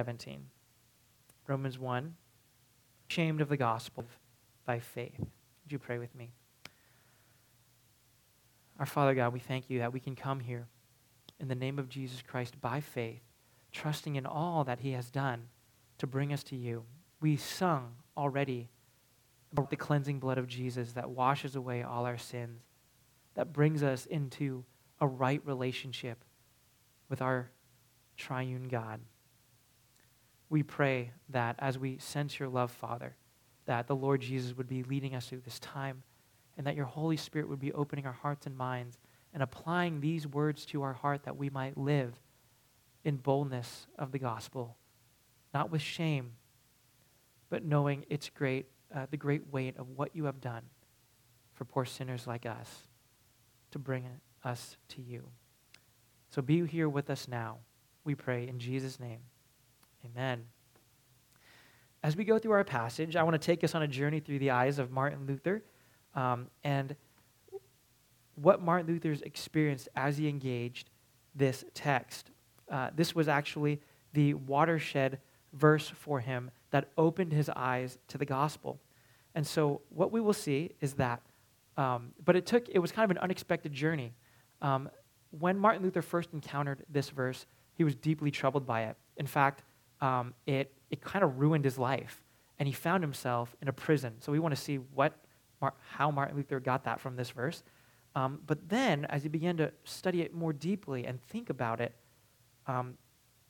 17. Romans 1, ashamed of the gospel by faith. Would you pray with me? Our Father God, we thank you that we can come here in the name of Jesus Christ by faith, trusting in all that he has done to bring us to you. We sung already about the cleansing blood of Jesus that washes away all our sins, that brings us into a right relationship with our triune God. We pray that as we sense your love, Father, that the Lord Jesus would be leading us through this time and that your Holy Spirit would be opening our hearts and minds and applying these words to our heart that we might live in boldness of the gospel, not with shame, but knowing its great, uh, the great weight of what you have done for poor sinners like us to bring us to you. So be here with us now, we pray in Jesus' name. Amen. As we go through our passage, I want to take us on a journey through the eyes of Martin Luther um, and what Martin Luther's experienced as he engaged this text. Uh, this was actually the watershed verse for him that opened his eyes to the gospel. And so, what we will see is that, um, but it took, it was kind of an unexpected journey. Um, when Martin Luther first encountered this verse, he was deeply troubled by it. In fact, um, it, it kind of ruined his life, and he found himself in a prison. So, we want to see what, Mar- how Martin Luther got that from this verse. Um, but then, as he began to study it more deeply and think about it, um,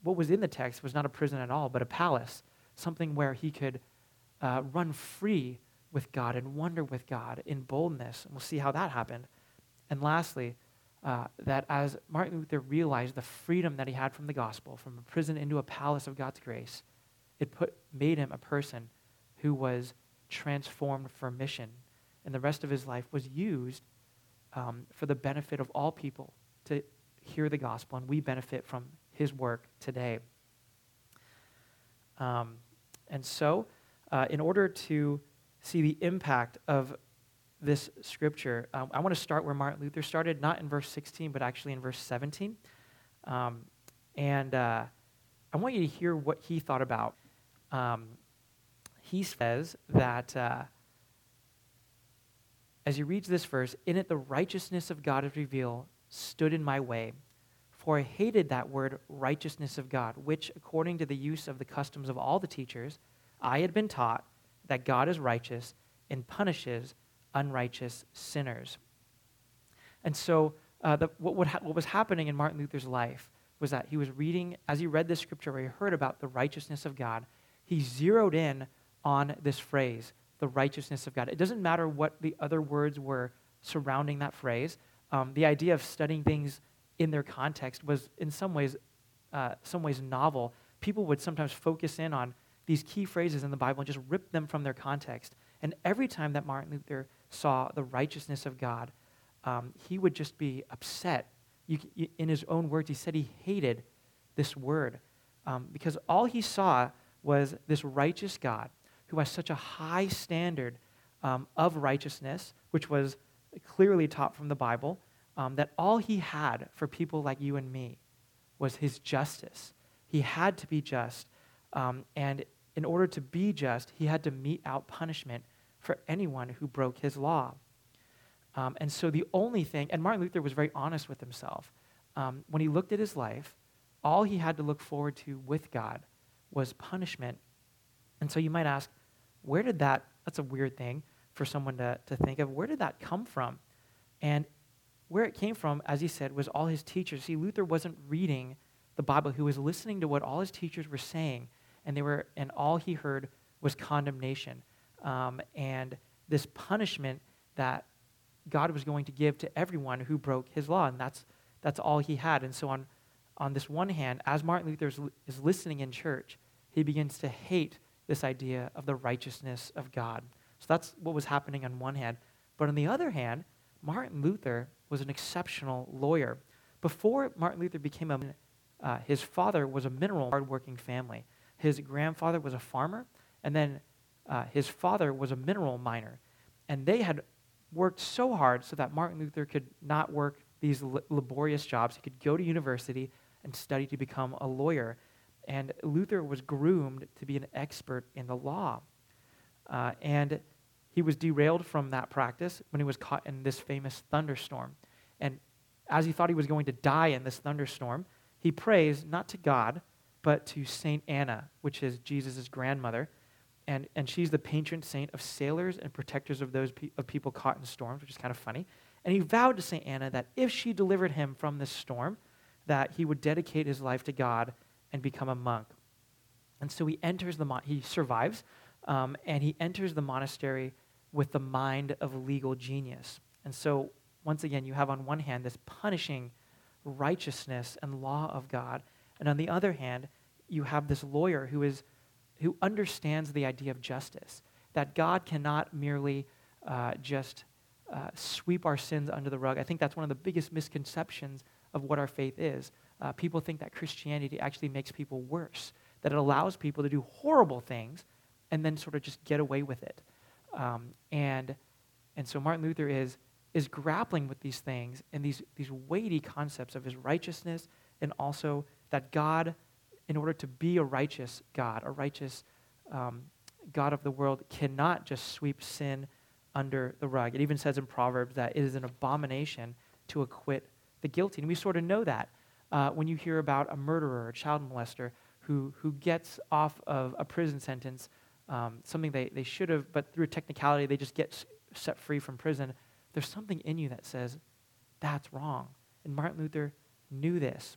what was in the text was not a prison at all, but a palace, something where he could uh, run free with God and wonder with God in boldness. And we'll see how that happened. And lastly, uh, that as Martin Luther realized the freedom that he had from the gospel, from a prison into a palace of God's grace, it put, made him a person who was transformed for mission. And the rest of his life was used um, for the benefit of all people to hear the gospel, and we benefit from his work today. Um, and so, uh, in order to see the impact of this scripture, um, I want to start where Martin Luther started, not in verse 16, but actually in verse 17. Um, and uh, I want you to hear what he thought about. Um, he says that. Uh, as he reads this verse, in it the righteousness of God is revealed, stood in my way. For I hated that word, righteousness of God, which, according to the use of the customs of all the teachers, I had been taught that God is righteous and punishes unrighteous sinners. And so, uh, the, what, what, ha- what was happening in Martin Luther's life was that he was reading, as he read this scripture where he heard about the righteousness of God, he zeroed in on this phrase the righteousness of God. It doesn't matter what the other words were surrounding that phrase. Um, the idea of studying things in their context was, in some ways, uh, some ways novel. People would sometimes focus in on these key phrases in the Bible and just rip them from their context. And every time that Martin Luther saw the righteousness of God, um, he would just be upset. You, you, in his own words, he said he hated this word um, because all he saw was this righteous God who has such a high standard um, of righteousness, which was clearly taught from the Bible, um, that all he had for people like you and me was his justice. He had to be just. Um, and in order to be just, he had to mete out punishment for anyone who broke his law. Um, and so the only thing, and Martin Luther was very honest with himself. Um, when he looked at his life, all he had to look forward to with God was punishment. And so you might ask, where did that, that's a weird thing for someone to, to think of, where did that come from? And where it came from, as he said, was all his teachers. See, Luther wasn't reading the Bible, he was listening to what all his teachers were saying, and they were, and all he heard was condemnation um, and this punishment that God was going to give to everyone who broke his law, and that's that's all he had. And so on on this one hand, as Martin Luther is listening in church, he begins to hate this idea of the righteousness of God. So that's what was happening on one hand. But on the other hand, Martin Luther was an exceptional lawyer. Before Martin Luther became a uh, his father was a mineral hardworking family. His grandfather was a farmer, and then uh, his father was a mineral miner. And they had worked so hard so that Martin Luther could not work these laborious jobs. He could go to university and study to become a lawyer. And Luther was groomed to be an expert in the law. Uh, and he was derailed from that practice when he was caught in this famous thunderstorm. And as he thought he was going to die in this thunderstorm, he prays not to God, but to Saint Anna, which is Jesus' grandmother. And, and she's the patron saint of sailors and protectors of those pe- of people caught in storms, which is kind of funny. And he vowed to Saint Anna that if she delivered him from this storm, that he would dedicate his life to God and become a monk. And so he enters the mon- he survives, um, and he enters the monastery with the mind of legal genius. And so once again, you have on one hand this punishing righteousness and law of God, and on the other hand, you have this lawyer who is who understands the idea of justice that God cannot merely uh, just uh, sweep our sins under the rug. I think that's one of the biggest misconceptions of what our faith is. Uh, people think that Christianity actually makes people worse, that it allows people to do horrible things and then sort of just get away with it. Um, and, and so Martin Luther is, is grappling with these things and these, these weighty concepts of his righteousness and also that God, in order to be a righteous God, a righteous um, God of the world, cannot just sweep sin under the rug. It even says in Proverbs that it is an abomination to acquit the guilty. And we sort of know that uh, when you hear about a murderer, a child molester, who, who gets off of a prison sentence, um, something they, they should have, but through a technicality, they just get set free from prison. There's something in you that says, that's wrong. And Martin Luther knew this.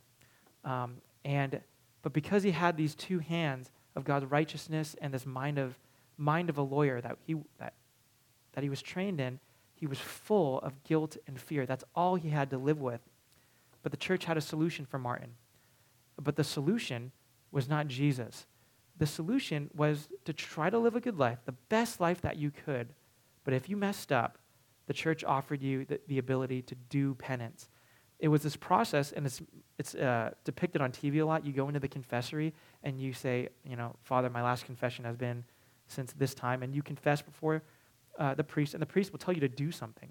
Um, and, but because he had these two hands of God's righteousness and this mind of, mind of a lawyer that he, that, that he was trained in, he was full of guilt and fear. That's all he had to live with. But the church had a solution for Martin. But the solution was not Jesus. The solution was to try to live a good life, the best life that you could. But if you messed up, the church offered you the, the ability to do penance. It was this process, and it's, it's uh, depicted on TV a lot. You go into the confessory and you say, you know, Father, my last confession has been since this time, and you confess before uh, the priest, and the priest will tell you to do something.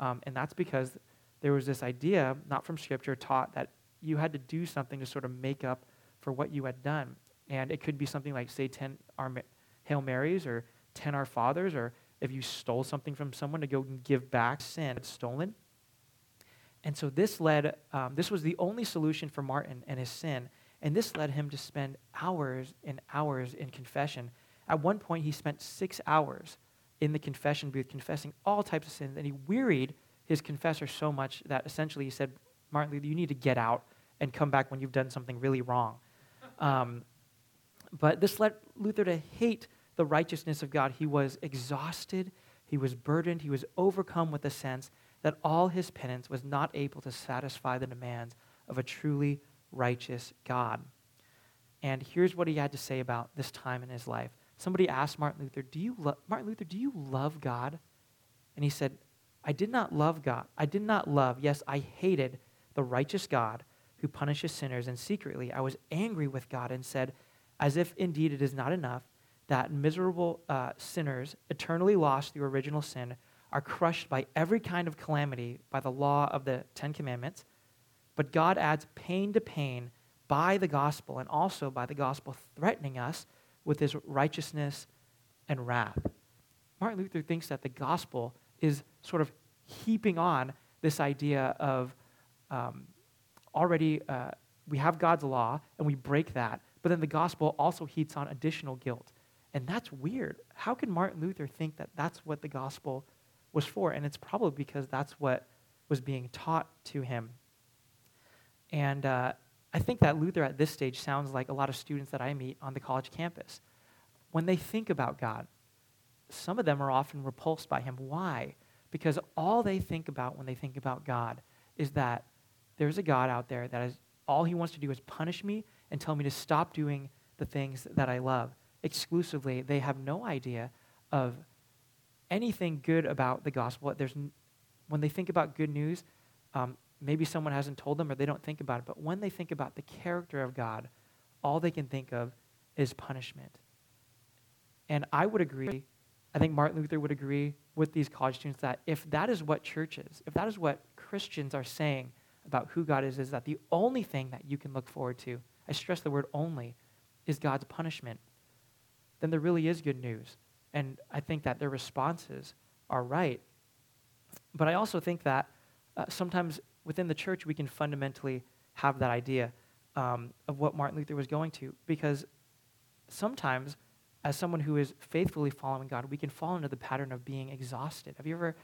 Um, and that's because there was this idea, not from Scripture, taught that you had to do something to sort of make up for what you had done. And it could be something like, say, 10 our Hail Marys or 10 Our Fathers, or if you stole something from someone to go and give back sin stolen. And so this led, um, this was the only solution for Martin and his sin. And this led him to spend hours and hours in confession. At one point, he spent six hours in the confession booth confessing all types of sins. And he wearied his confessor so much that essentially he said, Martin Luther, you need to get out and come back when you've done something really wrong. Um, but this led Luther to hate the righteousness of God. He was exhausted, he was burdened, he was overcome with a sense that all his penance was not able to satisfy the demands of a truly righteous God. And here's what he had to say about this time in his life. Somebody asked Martin Luther, "Do you lo- Martin Luther, do you love God?" And he said, "I did not love God. I did not love. Yes, I hated the righteous God who punishes sinners, and secretly I was angry with God and said, as if indeed it is not enough that miserable uh, sinners, eternally lost through original sin, are crushed by every kind of calamity by the law of the Ten Commandments. But God adds pain to pain by the gospel, and also by the gospel threatening us with his righteousness and wrath. Martin Luther thinks that the gospel is sort of heaping on this idea of um, already uh, we have God's law and we break that, but then the gospel also heats on additional guilt. And that's weird. How can Martin Luther think that that's what the gospel was for? And it's probably because that's what was being taught to him. And uh, I think that Luther at this stage sounds like a lot of students that I meet on the college campus. When they think about God, some of them are often repulsed by him. Why? Because all they think about when they think about God is that there's a God out there that is all he wants to do is punish me and tell me to stop doing the things that I love. Exclusively, they have no idea of anything good about the gospel. There's, when they think about good news, um, maybe someone hasn't told them or they don't think about it, but when they think about the character of God, all they can think of is punishment. And I would agree, I think Martin Luther would agree with these college students that if that is what church is, if that is what Christians are saying about who God is, is that the only thing that you can look forward to I stress the word only. is God's punishment, then there really is good news. And I think that their responses are right. But I also think that uh, sometimes within the church we can fundamentally have that idea um, of what Martin Luther was going to, because sometimes, as someone who is faithfully following God, we can fall into the pattern of being exhausted. Have you ever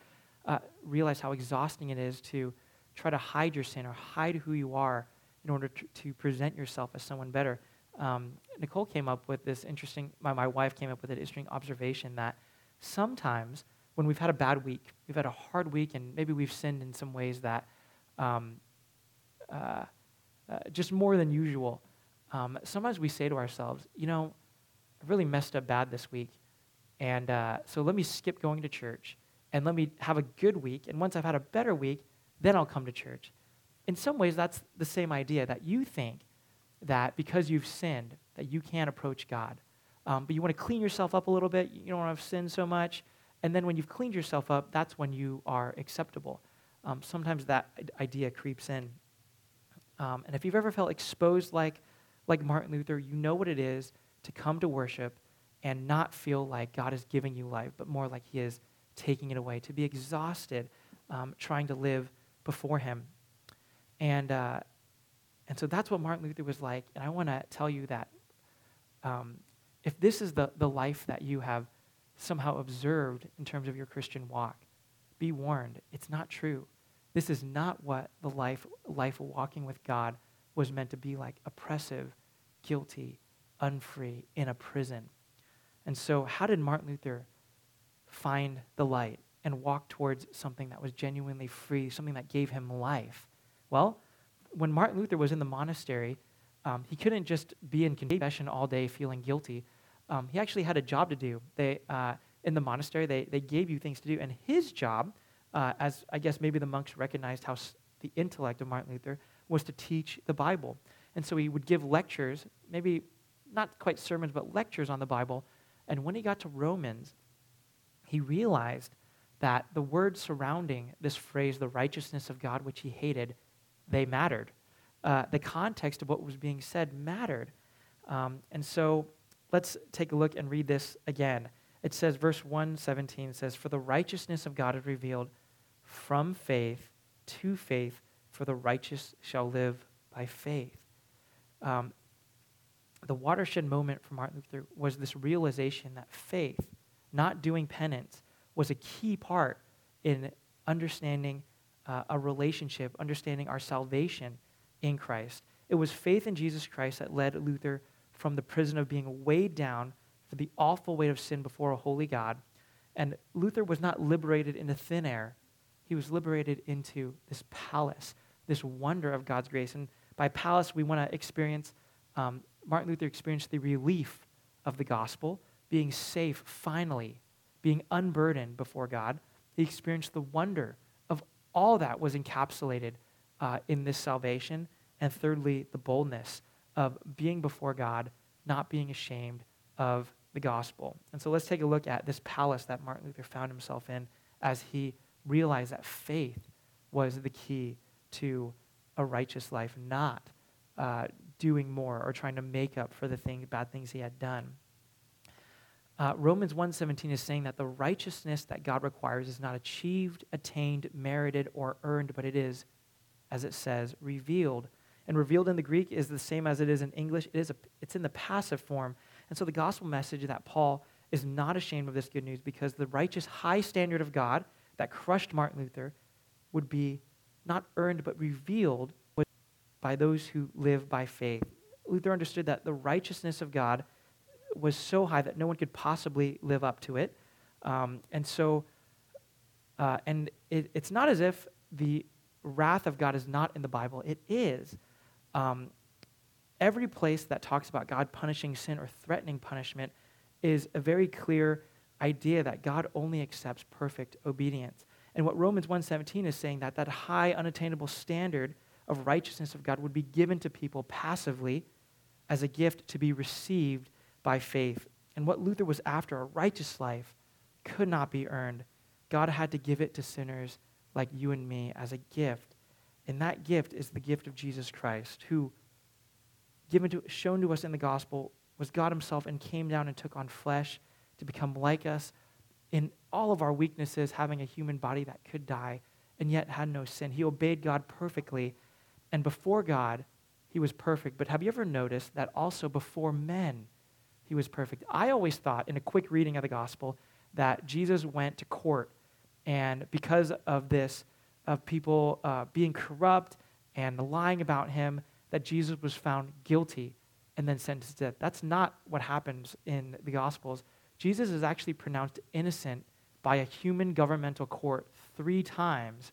uh, realized how exhausting it is to try to hide your sin or hide who you are in order to, to present yourself as someone better? Um, Nicole came up with this interesting, my, my wife came up with an interesting observation that sometimes when we've had a bad week, we've had a hard week, and maybe we've sinned in some ways that um, uh, uh, just more than usual, um, sometimes we say to ourselves, you know, I really messed up bad this week. And uh, so let me skip going to church and let me have a good week. And once I've had a better week, then I'll come to church. In some ways, that's the same idea that you think that because you've sinned, that you can't approach God. Um, but you want to clean yourself up a little bit. You don't want to sin so much. And then when you've cleaned yourself up, that's when you are acceptable. Um, sometimes that idea creeps in. Um, and if you've ever felt exposed like, like Martin Luther, you know what it is to come to worship and not feel like God is giving you life, but more like He is taking it away, to be exhausted um, trying to live before Him. And, uh, and so that's what Martin Luther was like. And I want to tell you that um, if this is the, the life that you have somehow observed in terms of your Christian walk, be warned, it's not true. This is not what the life, life of walking with God was meant to be like oppressive, guilty, unfree, in a prison. And so, how did Martin Luther find the light and walk towards something that was genuinely free, something that gave him life? Well, when Martin Luther was in the monastery, um, he couldn't just be in confession all day feeling guilty. Um, he actually had a job to do. They, uh, in the monastery, they, they gave you things to do, and his job uh, as I guess maybe the monks recognized how s- the intellect of Martin Luther was to teach the Bible. And so he would give lectures, maybe not quite sermons, but lectures on the Bible. And when he got to Romans, he realized that the words surrounding this phrase, the righteousness of God, which he hated, they mattered. Uh, the context of what was being said mattered. Um, and so let's take a look and read this again. It says, verse 117 says, For the righteousness of God is revealed from faith to faith, for the righteous shall live by faith. Um, the watershed moment for Martin Luther was this realization that faith, not doing penance, was a key part in understanding uh, a relationship, understanding our salvation in Christ. It was faith in Jesus Christ that led Luther from the prison of being weighed down for the awful weight of sin before a holy God. And Luther was not liberated into thin air, he was liberated into this palace, this wonder of God's grace. And by palace, we want to experience, um, Martin Luther experienced the relief of the gospel, being safe finally, being unburdened before God. He experienced the wonder all that was encapsulated uh, in this salvation. And thirdly, the boldness of being before God, not being ashamed of the gospel. And so let's take a look at this palace that Martin Luther found himself in as he realized that faith was the key to a righteous life, not uh, doing more or trying to make up for the thing, bad things he had done. Uh, Romans 1.17 is saying that the righteousness that God requires is not achieved, attained, merited, or earned, but it is, as it says, revealed. And revealed in the Greek is the same as it is in English. It is a, it's in the passive form. And so the gospel message that Paul is not ashamed of this good news because the righteous high standard of God that crushed Martin Luther would be not earned but revealed by those who live by faith. Luther understood that the righteousness of God was so high that no one could possibly live up to it. Um, and so, uh, and it, it's not as if the wrath of God is not in the Bible, it is. Um, every place that talks about God punishing sin or threatening punishment is a very clear idea that God only accepts perfect obedience. And what Romans 1:17 is saying that that high unattainable standard of righteousness of God would be given to people passively as a gift to be received by faith. And what Luther was after, a righteous life, could not be earned. God had to give it to sinners like you and me as a gift. And that gift is the gift of Jesus Christ, who given to, shown to us in the gospel, was God Himself and came down and took on flesh to become like us in all of our weaknesses, having a human body that could die and yet had no sin. He obeyed God perfectly. And before God, he was perfect. But have you ever noticed that also before men, he was perfect? I always thought, in a quick reading of the gospel, that Jesus went to court. And because of this, of people uh, being corrupt and lying about him, that Jesus was found guilty and then sentenced to death. That's not what happens in the Gospels. Jesus is actually pronounced innocent by a human governmental court three times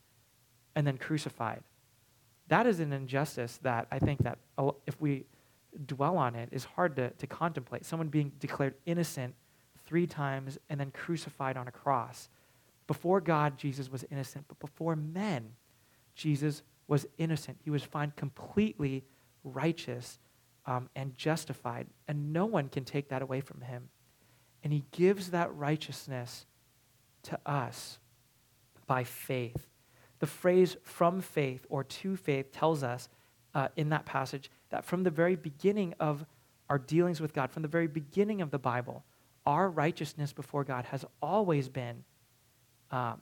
and then crucified. That is an injustice that I think that if we dwell on it is hard to, to contemplate. Someone being declared innocent three times and then crucified on a cross. Before God, Jesus was innocent, but before men, Jesus was innocent. He was found completely righteous um, and justified, and no one can take that away from him. And he gives that righteousness to us by faith. The phrase from faith or to faith tells us uh, in that passage that from the very beginning of our dealings with God, from the very beginning of the Bible, our righteousness before God has always been um,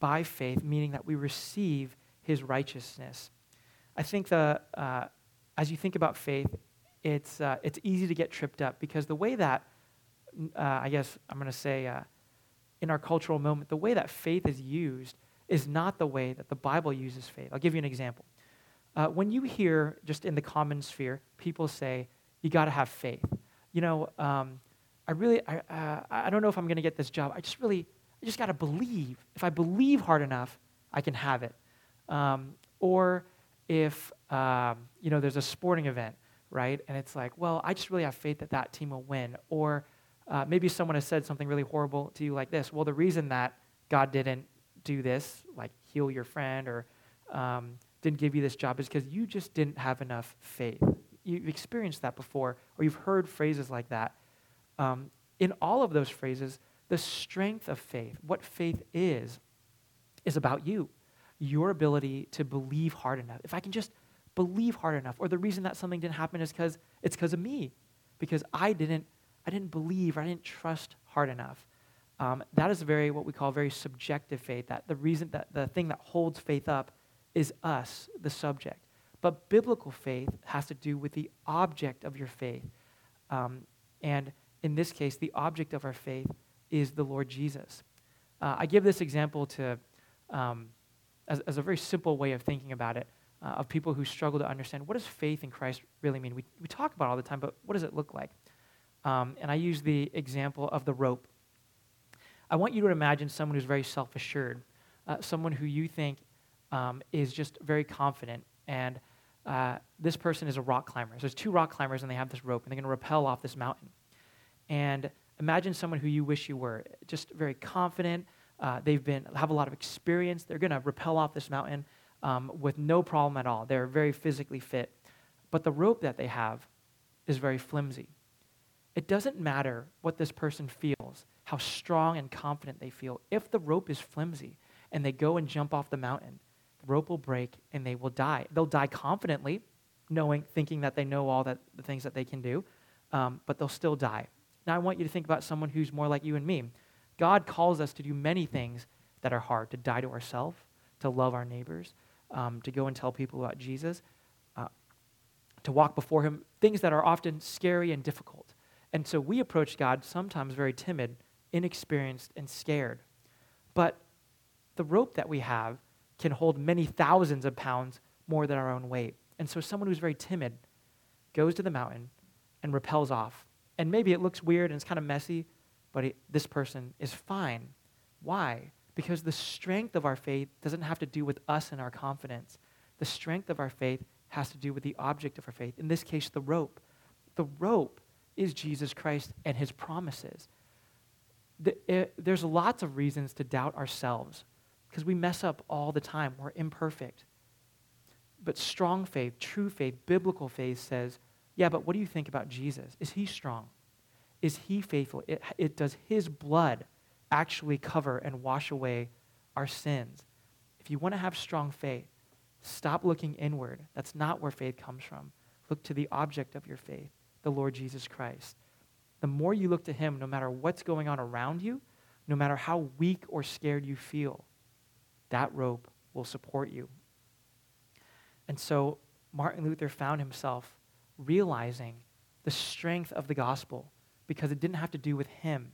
by faith, meaning that we receive his righteousness. I think the, uh, as you think about faith, it's, uh, it's easy to get tripped up because the way that, uh, I guess I'm going to say, uh, in our cultural moment, the way that faith is used is not the way that the Bible uses faith. I'll give you an example. Uh, when you hear, just in the common sphere, people say, you got to have faith. You know, um, I really, I, uh, I don't know if I'm going to get this job. I just really, I just got to believe. If I believe hard enough, I can have it. Um, or if, um, you know, there's a sporting event, right? And it's like, well, I just really have faith that that team will win. Or uh, maybe someone has said something really horrible to you like this. Well, the reason that God didn't do this, like heal your friend or um, didn't give you this job, is because you just didn't have enough faith. You've experienced that before, or you've heard phrases like that. Um, in all of those phrases, the strength of faith, what faith is, is about you, your ability to believe hard enough. If I can just believe hard enough, or the reason that something didn't happen is because it's because of me, because I didn't, I didn't believe, or I didn't trust hard enough. Um, that is very what we call very subjective faith. That the reason that the thing that holds faith up is us, the subject. But biblical faith has to do with the object of your faith. Um, and in this case, the object of our faith is the Lord Jesus. Uh, I give this example to, um, as, as, a very simple way of thinking about it, uh, of people who struggle to understand what does faith in Christ really mean? We, we talk about all the time, but what does it look like? Um, and I use the example of the rope. I want you to imagine someone who's very self assured, uh, someone who you think um, is just very confident. And uh, this person is a rock climber. So there's two rock climbers, and they have this rope, and they're going to rappel off this mountain. And imagine someone who you wish you were, just very confident. Uh, they've been have a lot of experience. They're going to rappel off this mountain um, with no problem at all. They're very physically fit, but the rope that they have is very flimsy. It doesn't matter what this person feels how strong and confident they feel. If the rope is flimsy and they go and jump off the mountain, rope will break and they will die. They'll die confidently, knowing, thinking that they know all that, the things that they can do, um, but they'll still die. Now, I want you to think about someone who's more like you and me. God calls us to do many things that are hard to die to ourselves, to love our neighbors, um, to go and tell people about Jesus, uh, to walk before Him, things that are often scary and difficult. And so we approach God sometimes very timid inexperienced, and scared. But the rope that we have can hold many thousands of pounds more than our own weight. And so someone who's very timid goes to the mountain and rappels off. And maybe it looks weird and it's kind of messy, but it, this person is fine. Why? Because the strength of our faith doesn't have to do with us and our confidence. The strength of our faith has to do with the object of our faith, in this case, the rope. The rope is Jesus Christ and his promises the, it, there's lots of reasons to doubt ourselves because we mess up all the time. We're imperfect. But strong faith, true faith, biblical faith says, yeah, but what do you think about Jesus? Is he strong? Is he faithful? It, it does his blood actually cover and wash away our sins. If you want to have strong faith, stop looking inward. That's not where faith comes from. Look to the object of your faith, the Lord Jesus Christ. The more you look to Him, no matter what's going on around you, no matter how weak or scared you feel, that rope will support you. And so Martin Luther found himself realizing the strength of the gospel because it didn't have to do with him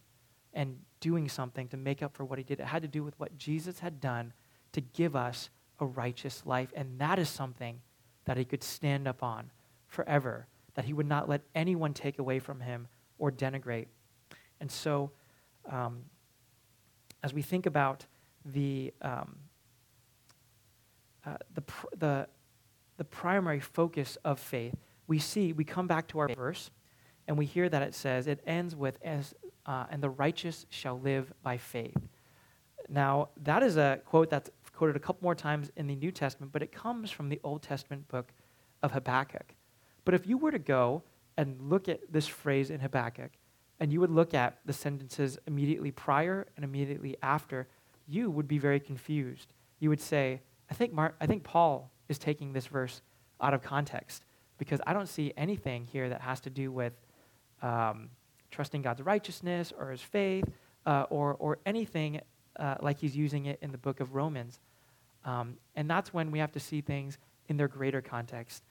and doing something to make up for what he did. It had to do with what Jesus had done to give us a righteous life. And that is something that he could stand up on forever, that he would not let anyone take away from him or denigrate. And so, um, as we think about the, um, uh, the, the, the primary focus of faith, we see, we come back to our verse, and we hear that it says, it ends with, as, uh, and the righteous shall live by faith. Now, that is a quote that's quoted a couple more times in the New Testament, but it comes from the Old Testament book of Habakkuk. But if you were to go and look at this phrase in Habakkuk, and you would look at the sentences immediately prior and immediately after, you would be very confused. You would say, I think, Mar- I think Paul is taking this verse out of context because I don't see anything here that has to do with um, trusting God's righteousness or his faith uh, or, or anything uh, like he's using it in the book of Romans. Um, and that's when we have to see things in their greater context,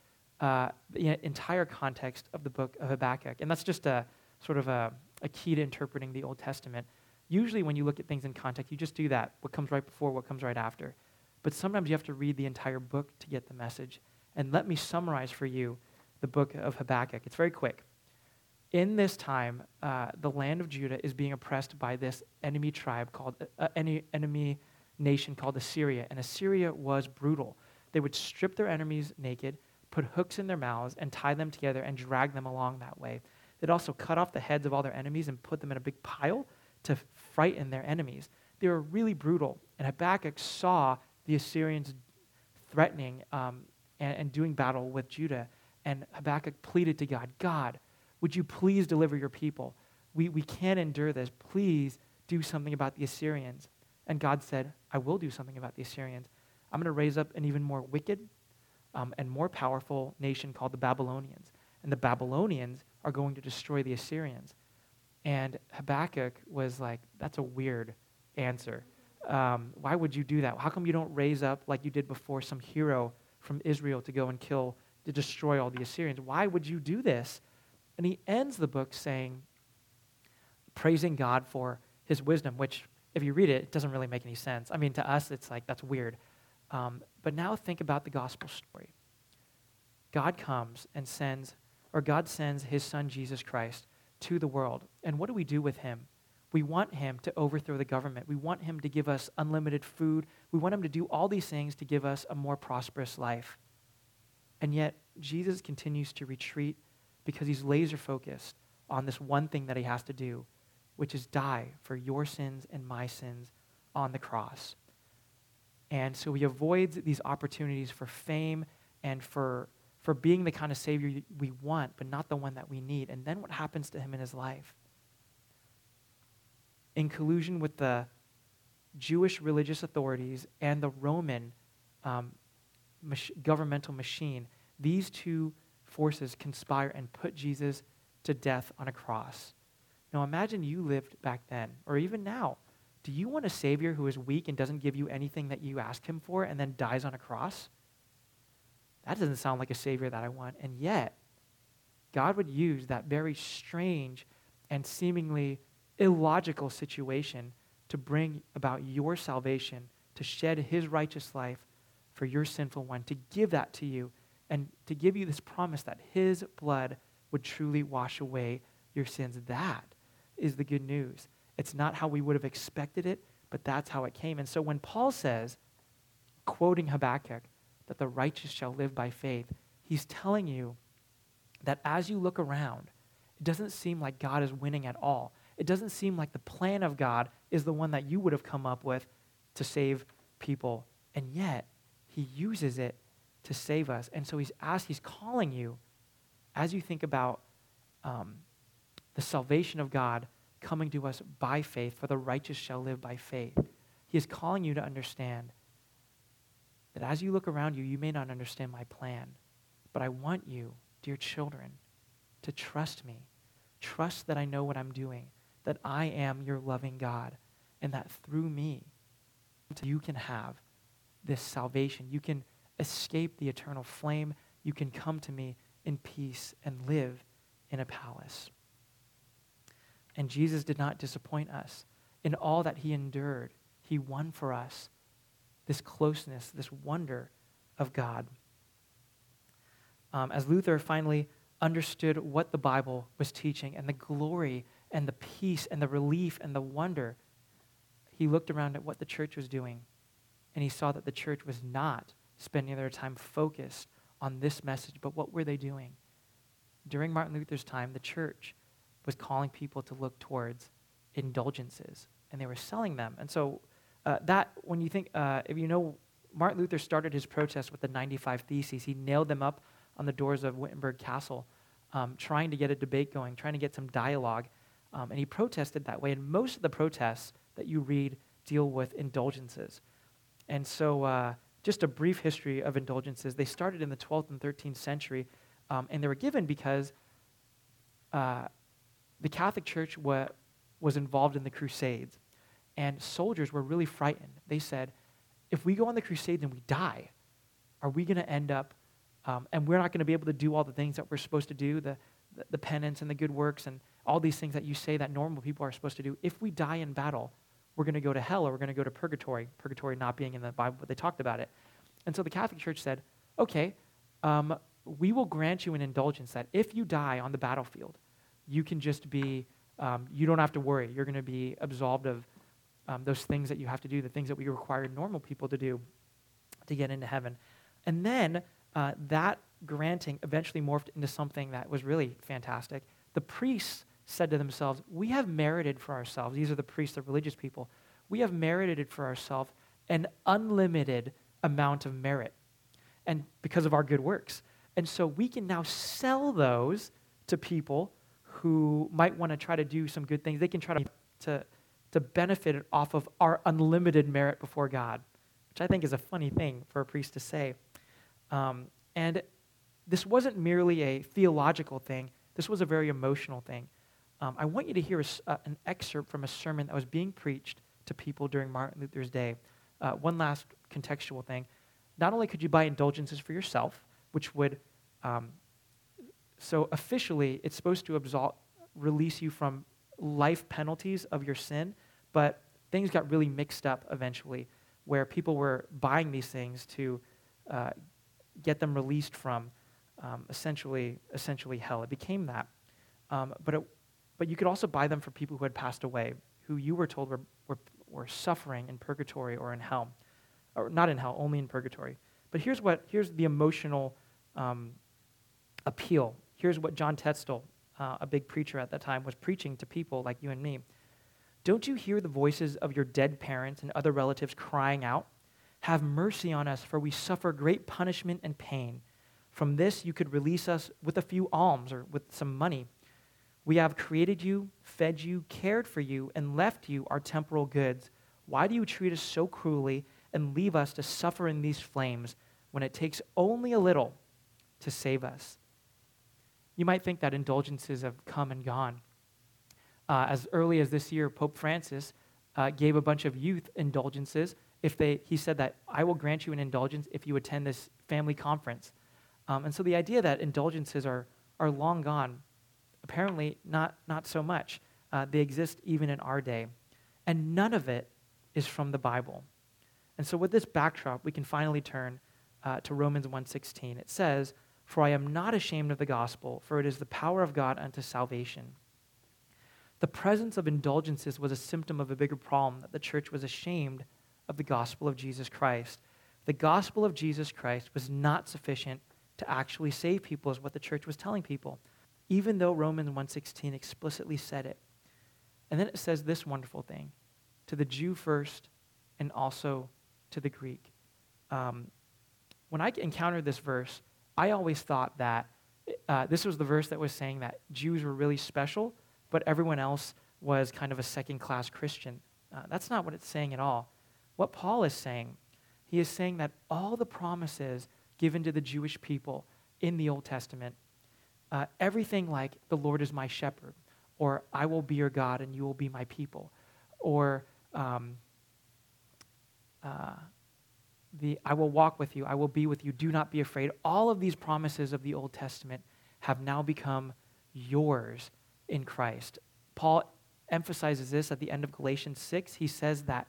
uh, the entire context of the book of Habakkuk. And that's just a sort of a, a key to interpreting the Old Testament. Usually, when you look at things in context, you just do that what comes right before, what comes right after. But sometimes you have to read the entire book to get the message. And let me summarize for you the book of Habakkuk. It's very quick. In this time, uh, the land of Judah is being oppressed by this enemy tribe called, uh, any enemy nation called Assyria. And Assyria was brutal. They would strip their enemies naked, put hooks in their mouths, and tie them together and drag them along that way. They'd also cut off the heads of all their enemies and put them in a big pile to frighten their enemies. They were really brutal. And Habakkuk saw the Assyrians threatening um, and, and doing battle with Judah. And Habakkuk pleaded to God God, would you please deliver your people? We, we can't endure this. Please do something about the Assyrians. And God said, I will do something about the Assyrians. I'm going to raise up an even more wicked um, and more powerful nation called the Babylonians. And the Babylonians are going to destroy the Assyrians. And Habakkuk was like, that's a weird answer. Um, why would you do that? How come you don't raise up, like you did before, some hero from Israel to go and kill, to destroy all the Assyrians? Why would you do this? And he ends the book saying, praising God for his wisdom, which, if you read it, it doesn't really make any sense. I mean, to us, it's like, that's weird. Um, but now think about the gospel story. God comes and sends, or God sends his son Jesus Christ to the world. And what do we do with him? We want him to overthrow the government. We want him to give us unlimited food. We want him to do all these things to give us a more prosperous life. And yet, Jesus continues to retreat because he's laser focused on this one thing that he has to do, which is die for your sins and my sins on the cross. And so he avoids these opportunities for fame and for, for being the kind of Savior we want, but not the one that we need. And then what happens to him in his life? In collusion with the Jewish religious authorities and the Roman um, mach- governmental machine, these two forces conspire and put Jesus to death on a cross. Now imagine you lived back then, or even now. Do you want a Savior who is weak and doesn't give you anything that you ask him for and then dies on a cross? That doesn't sound like a Savior that I want. And yet, God would use that very strange and seemingly illogical situation to bring about your salvation, to shed his righteous life for your sinful one, to give that to you, and to give you this promise that his blood would truly wash away your sins. That is the good news. It's not how we would have expected it, but that's how it came. And so when Paul says, quoting Habakkuk, that the righteous shall live by faith, he's telling you that as you look around, it doesn't seem like God is winning at all. It doesn't seem like the plan of God is the one that you would have come up with to save people. And yet, he uses it to save us. And so he's asked, he's calling you as you think about um, the salvation of God coming to us by faith, for the righteous shall live by faith. He is calling you to understand that as you look around you, you may not understand my plan, but I want you, dear children, to trust me. Trust that I know what I'm doing, that I am your loving God, and that through me, you can have this salvation. You can escape the eternal flame. You can come to me in peace and live in a palace. And Jesus did not disappoint us. In all that he endured, he won for us this closeness, this wonder of God. Um, as Luther finally understood what the Bible was teaching and the glory and the peace and the relief and the wonder, he looked around at what the church was doing and he saw that the church was not spending their time focused on this message, but what were they doing? During Martin Luther's time, the church was calling people to look towards indulgences, and they were selling them. And so, uh, that, when you think, uh, if you know, Martin Luther started his protest with the 95 Theses, he nailed them up on the doors of Wittenberg Castle, um, trying to get a debate going, trying to get some dialogue. Um, and he protested that way. And most of the protests that you read deal with indulgences. And so, uh, just a brief history of indulgences. They started in the 12th and 13th century, um, and they were given because uh, the Catholic Church wa- was involved in the Crusades, and soldiers were really frightened. They said, if we go on the Crusades and we die, are we going to end up, um, and we're not going to be able to do all the things that we're supposed to do, the, the penance and the good works and all these things that you say that normal people are supposed to do. If we die in battle, we're going to go to hell or we're going to go to purgatory. Purgatory not being in the Bible, but they talked about it. And so the Catholic Church said, okay, um, we will grant you an indulgence that if you die on the battlefield, you can just be, um, you don't have to worry. You're going to be absolved of um, those things that you have to do, the things that we require normal people to do to get into heaven. And then uh, that granting eventually morphed into something that was really fantastic. The priests said to themselves, We have merited for ourselves, these are the priests, the religious people, we have merited for ourselves an unlimited amount of merit and because of our good works. And so we can now sell those to people who might want to try to do some good things. They can try to, to, to benefit off of our unlimited merit before God, which I think is a funny thing for a priest to say. Um, and this wasn't merely a theological thing, this was a very emotional thing. Um, I want you to hear a, uh, an excerpt from a sermon that was being preached to people during Martin Luther's day. Uh, one last contextual thing. Not only could you buy indulgences for yourself, which would, um, so officially, it's supposed to absolve, release you from life penalties of your sin, but things got really mixed up eventually, where people were buying these things to uh, get them released from um, essentially, essentially hell. It became that. Um, but it but you could also buy them for people who had passed away, who you were told were, were, were suffering in purgatory or in hell. Or not in hell, only in purgatory. But here's, what, here's the emotional um, appeal. Here's what John Tetzel, uh, a big preacher at that time, was preaching to people like you and me. Don't you hear the voices of your dead parents and other relatives crying out? Have mercy on us, for we suffer great punishment and pain. From this, you could release us with a few alms or with some money. We have created you, fed you, cared for you, and left you our temporal goods. Why do you treat us so cruelly and leave us to suffer in these flames when it takes only a little to save us? You might think that indulgences have come and gone. Uh, as early as this year, Pope Francis uh, gave a bunch of youth indulgences. If they, he said that I will grant you an indulgence if you attend this family conference. Um, and so the idea that indulgences are, are long gone Apparently, not, not so much. Uh, they exist even in our day. And none of it is from the Bible. And so with this backdrop, we can finally turn uh, to Romans 1.16. It says, For I am not ashamed of the gospel, for it is the power of God unto salvation. The presence of indulgences was a symptom of a bigger problem that the church was ashamed of the gospel of Jesus Christ. The gospel of Jesus Christ was not sufficient to actually save people, is what the church was telling people even though Romans 1:16 explicitly said it. And then it says this wonderful thing, to the Jew first and also to the Greek. Um, when I encountered this verse, I always thought that uh, this was the verse that was saying that Jews were really special, but everyone else was kind of a second class Christian. Uh, that's not what it's saying at all. What Paul is saying, he is saying that all the promises given to the Jewish people in the Old Testament uh, everything like, the Lord is my shepherd, or I will be your God and you will be my people, or um, uh, the I will walk with you, I will be with you, do not be afraid. All of these promises of the Old Testament have now become yours in Christ. Paul emphasizes this at the end of Galatians 6. He says that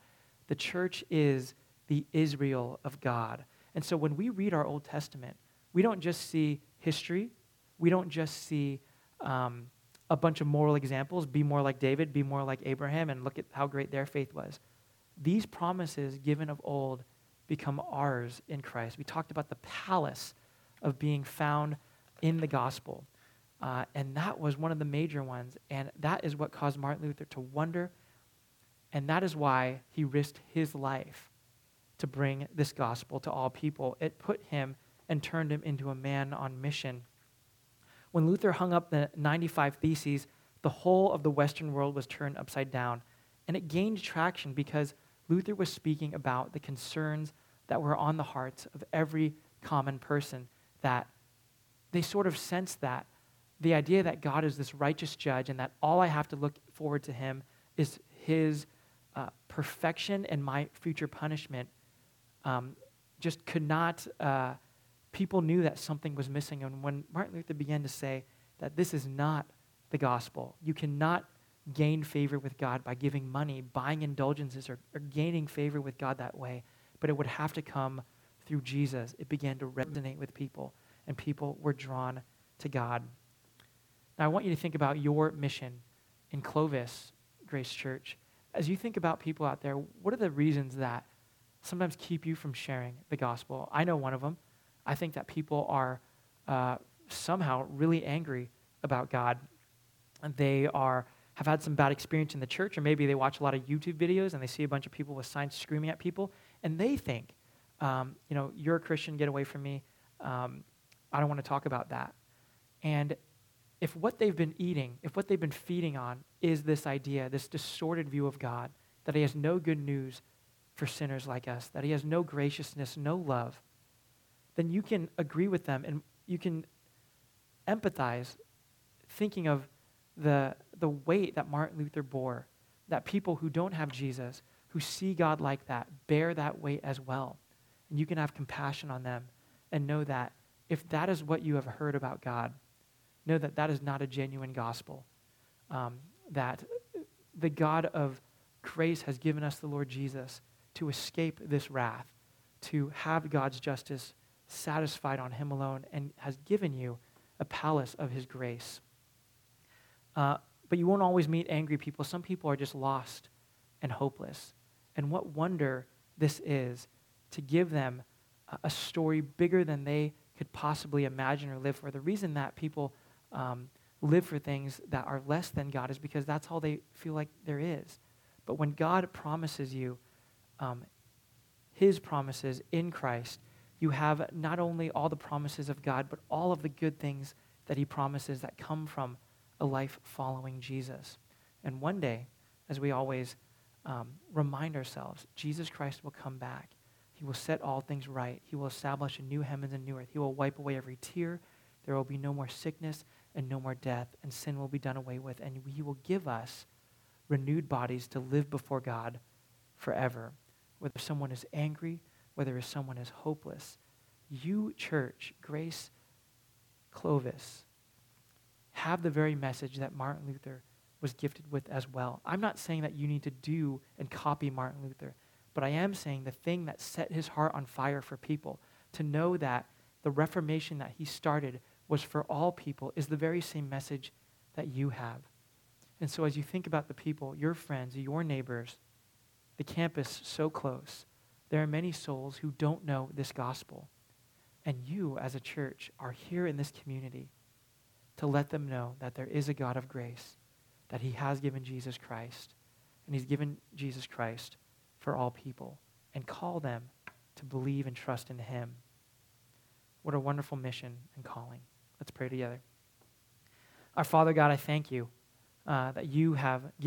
the church is the Israel of God. And so when we read our Old Testament, we don't just see history, we don't just see um, a bunch of moral examples be more like David, be more like Abraham, and look at how great their faith was. These promises given of old become ours in Christ. We talked about the palace of being found in the gospel. Uh, and that was one of the major ones. And that is what caused Martin Luther to wonder. And that is why he risked his life to bring this gospel to all people. It put him and turned him into a man on mission. When Luther hung up the 95 Theses, the whole of the Western world was turned upside down. And it gained traction because Luther was speaking about the concerns that were on the hearts of every common person, that they sort of sensed that the idea that God is this righteous judge and that all I have to look forward to him is his uh, perfection and my future punishment um, just could not, uh, people knew that something was missing. And when Martin Luther began to say that this is not the gospel, you cannot gain favor with God by giving money, buying indulgences, or, or gaining favor with God that way, but it would have to come through Jesus. It began to resonate with people, and people were drawn to God. Now, I want you to think about your mission in Clovis Grace Church. As you think about people out there, what are the reasons that sometimes keep you from sharing the gospel? I know one of them. I think that people are uh, somehow really angry about God. They are have had some bad experience in the church, or maybe they watch a lot of YouTube videos and they see a bunch of people with signs screaming at people, and they think, um, you know, you're a Christian, get away from me. Um, I don't want to talk about that. And if what they've been eating, if what they've been feeding on is this idea, this distorted view of God, that He has no good news for sinners like us, that He has no graciousness, no love, then you can agree with them and you can empathize thinking of the, the weight that Martin Luther bore, that people who don't have Jesus, who see God like that, bear that weight as well. And you can have compassion on them and know that if that is what you have heard about God, know that that is not a genuine gospel. Um, that the God of grace has given us the Lord Jesus to escape this wrath, to have God's justice satisfied on Him alone, and has given you a palace of His grace. Uh, but you won't always meet angry people. Some people are just lost and hopeless. And what wonder this is to give them a story bigger than they could possibly imagine or live for. The reason that people um, live for things that are less than God is because that's all they feel like there is. But when God promises you um, His promises in Christ, you have not only all the promises of God, but all of the good things that He promises that come from a life following Jesus. And one day, as we always um, remind ourselves, Jesus Christ will come back. He will set all things right. He will establish a new heavens and new earth. He will wipe away every tear. There will be no more sickness and no more death, and sin will be done away with. And He will give us renewed bodies to live before God forever. Whether someone is angry, whether someone is hopeless, you, church, Grace Clovis, have the very message that Martin Luther was gifted with as well. I'm not saying that you need to do and copy Martin Luther, but I am saying the thing that set his heart on fire for people, to know that the Reformation that he started was for all people, is the very same message that you have. And so as you think about the people, your friends, your neighbors, the campus so close, there are many souls who don't know this gospel. And you, as a church, are here in this community to let them know that there is a God of grace, that He has given Jesus Christ, and He's given Jesus Christ for all people, and call them to believe and trust in Him. What a wonderful mission and calling. Let's pray together. Our Father God, I thank you uh, that you have given.